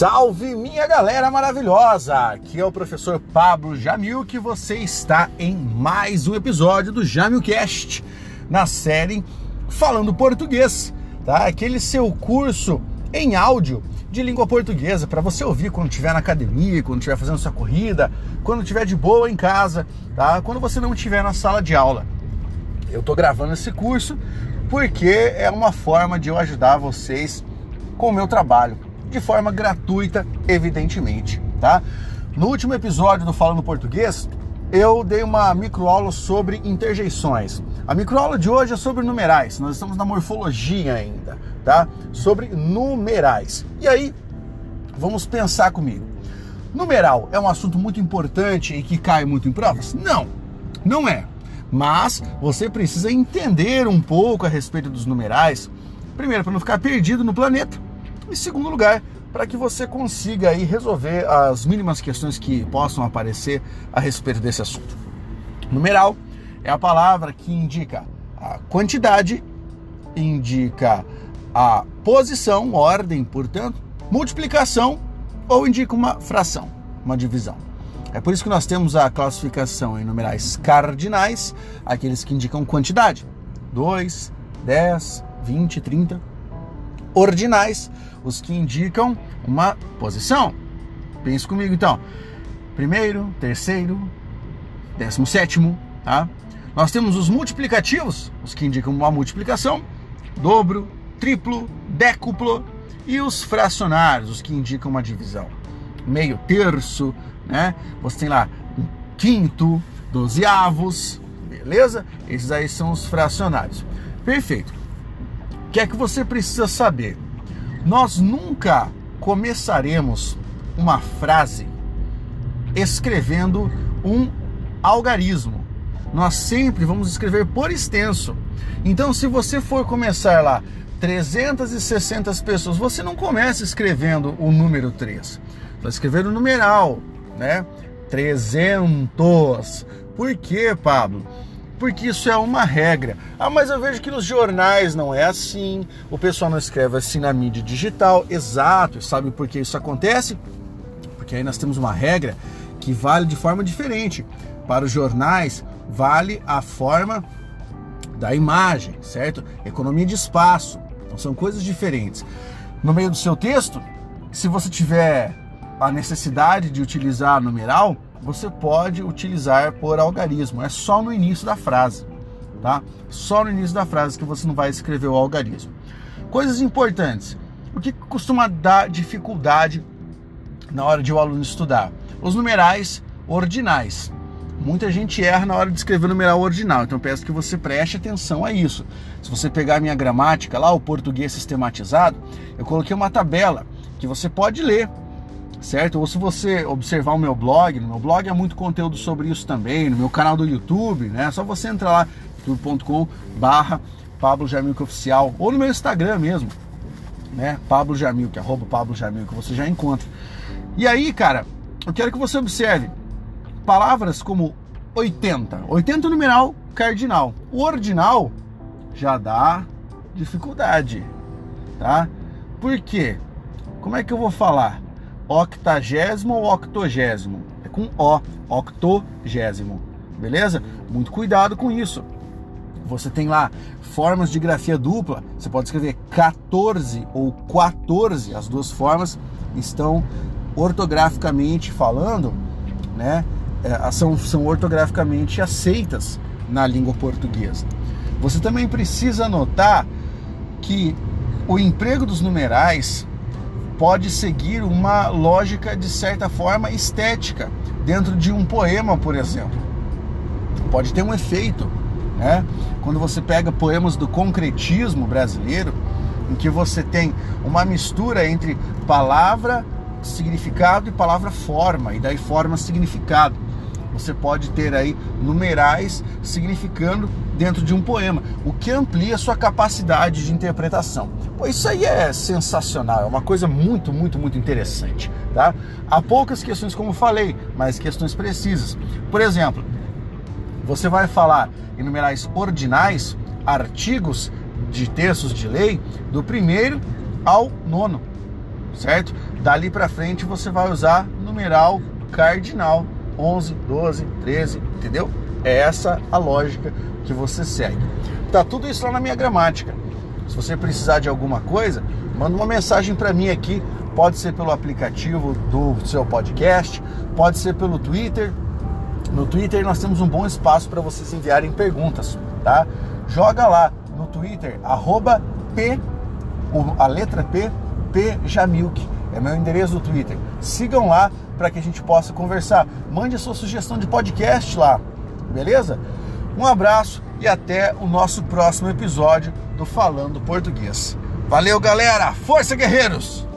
Salve minha galera maravilhosa! Aqui é o professor Pablo Jamil que você está em mais um episódio do Jamilcast, na série Falando Português, tá? Aquele seu curso em áudio de língua portuguesa para você ouvir quando estiver na academia, quando estiver fazendo sua corrida, quando estiver de boa em casa, tá? Quando você não estiver na sala de aula. Eu tô gravando esse curso porque é uma forma de eu ajudar vocês com o meu trabalho de forma gratuita, evidentemente, tá? No último episódio do Falando Português, eu dei uma microaula sobre interjeições. A microaula de hoje é sobre numerais. Nós estamos na morfologia ainda, tá? Sobre numerais. E aí, vamos pensar comigo. Numeral é um assunto muito importante e que cai muito em provas? Não, não é. Mas você precisa entender um pouco a respeito dos numerais, primeiro para não ficar perdido no planeta em segundo lugar, para que você consiga aí resolver as mínimas questões que possam aparecer a respeito desse assunto. Numeral é a palavra que indica a quantidade, indica a posição, ordem, portanto, multiplicação ou indica uma fração, uma divisão. É por isso que nós temos a classificação em numerais cardinais, aqueles que indicam quantidade: 2, 10, 20, 30. Ordinais, os que indicam uma posição. Pense comigo então. Primeiro, terceiro, décimo sétimo, tá? Nós temos os multiplicativos, os que indicam uma multiplicação, dobro, triplo, décuplo, e os fracionários, os que indicam uma divisão. Meio terço, né? Você tem lá um quinto, dozeavos, beleza? Esses aí são os fracionários. Perfeito. O que é que você precisa saber? Nós nunca começaremos uma frase escrevendo um algarismo. Nós sempre vamos escrever por extenso. Então, se você for começar lá 360 pessoas, você não começa escrevendo o número 3. Vai escrever o numeral, né? 300. Por quê, Pablo? Porque isso é uma regra. Ah, mas eu vejo que nos jornais não é assim, o pessoal não escreve assim na mídia digital. Exato, sabe por que isso acontece? Porque aí nós temos uma regra que vale de forma diferente. Para os jornais, vale a forma da imagem, certo? Economia de espaço. Então são coisas diferentes. No meio do seu texto, se você tiver a necessidade de utilizar numeral, você pode utilizar por algarismo. É só no início da frase, tá? Só no início da frase que você não vai escrever o algarismo. Coisas importantes. O que costuma dar dificuldade na hora de o aluno estudar? Os numerais ordinais. Muita gente erra na hora de escrever o numeral ordinal, então peço que você preste atenção a isso. Se você pegar a minha gramática lá, o português sistematizado, eu coloquei uma tabela que você pode ler certo? Ou se você observar o meu blog, no meu blog há muito conteúdo sobre isso também, no meu canal do YouTube, né? É só você entrar lá, youtube.com barra Pablo Jamilco Oficial, ou no meu Instagram mesmo, né? Pablo Jamil, que é arroba Pablo que você já encontra. E aí, cara, eu quero que você observe palavras como 80. 80 é numeral cardinal. O ordinal já dá dificuldade, tá? Por quê? Como é que eu vou falar? Octagésimo ou octogésimo. É com O, octogésimo. Beleza? Muito cuidado com isso. Você tem lá formas de grafia dupla. Você pode escrever 14 ou 14. As duas formas estão ortograficamente falando, né? É, são, são ortograficamente aceitas na língua portuguesa. Você também precisa notar que o emprego dos numerais pode seguir uma lógica de certa forma estética dentro de um poema, por exemplo. Pode ter um efeito, né? Quando você pega poemas do concretismo brasileiro, em que você tem uma mistura entre palavra, significado e palavra forma, e daí forma significado. Você pode ter aí numerais significando dentro de um poema, o que amplia sua capacidade de interpretação. Pô, isso aí é sensacional, é uma coisa muito, muito, muito interessante, tá? Há poucas questões, como falei, mas questões precisas. Por exemplo, você vai falar em numerais ordinais, artigos de textos de lei, do primeiro ao nono. certo? Dali para frente você vai usar numeral cardinal 11, 12, 13, entendeu? É essa a lógica que você segue. Tá tudo isso lá na minha gramática. Se você precisar de alguma coisa, manda uma mensagem para mim aqui. Pode ser pelo aplicativo do seu podcast, pode ser pelo Twitter. No Twitter nós temos um bom espaço para vocês enviarem perguntas, tá? Joga lá no Twitter, arroba P, a letra P, P Jamilk. É meu endereço do Twitter. Sigam lá para que a gente possa conversar. Mande a sua sugestão de podcast lá, beleza? Um abraço e até o nosso próximo episódio do Falando Português. Valeu, galera! Força, guerreiros!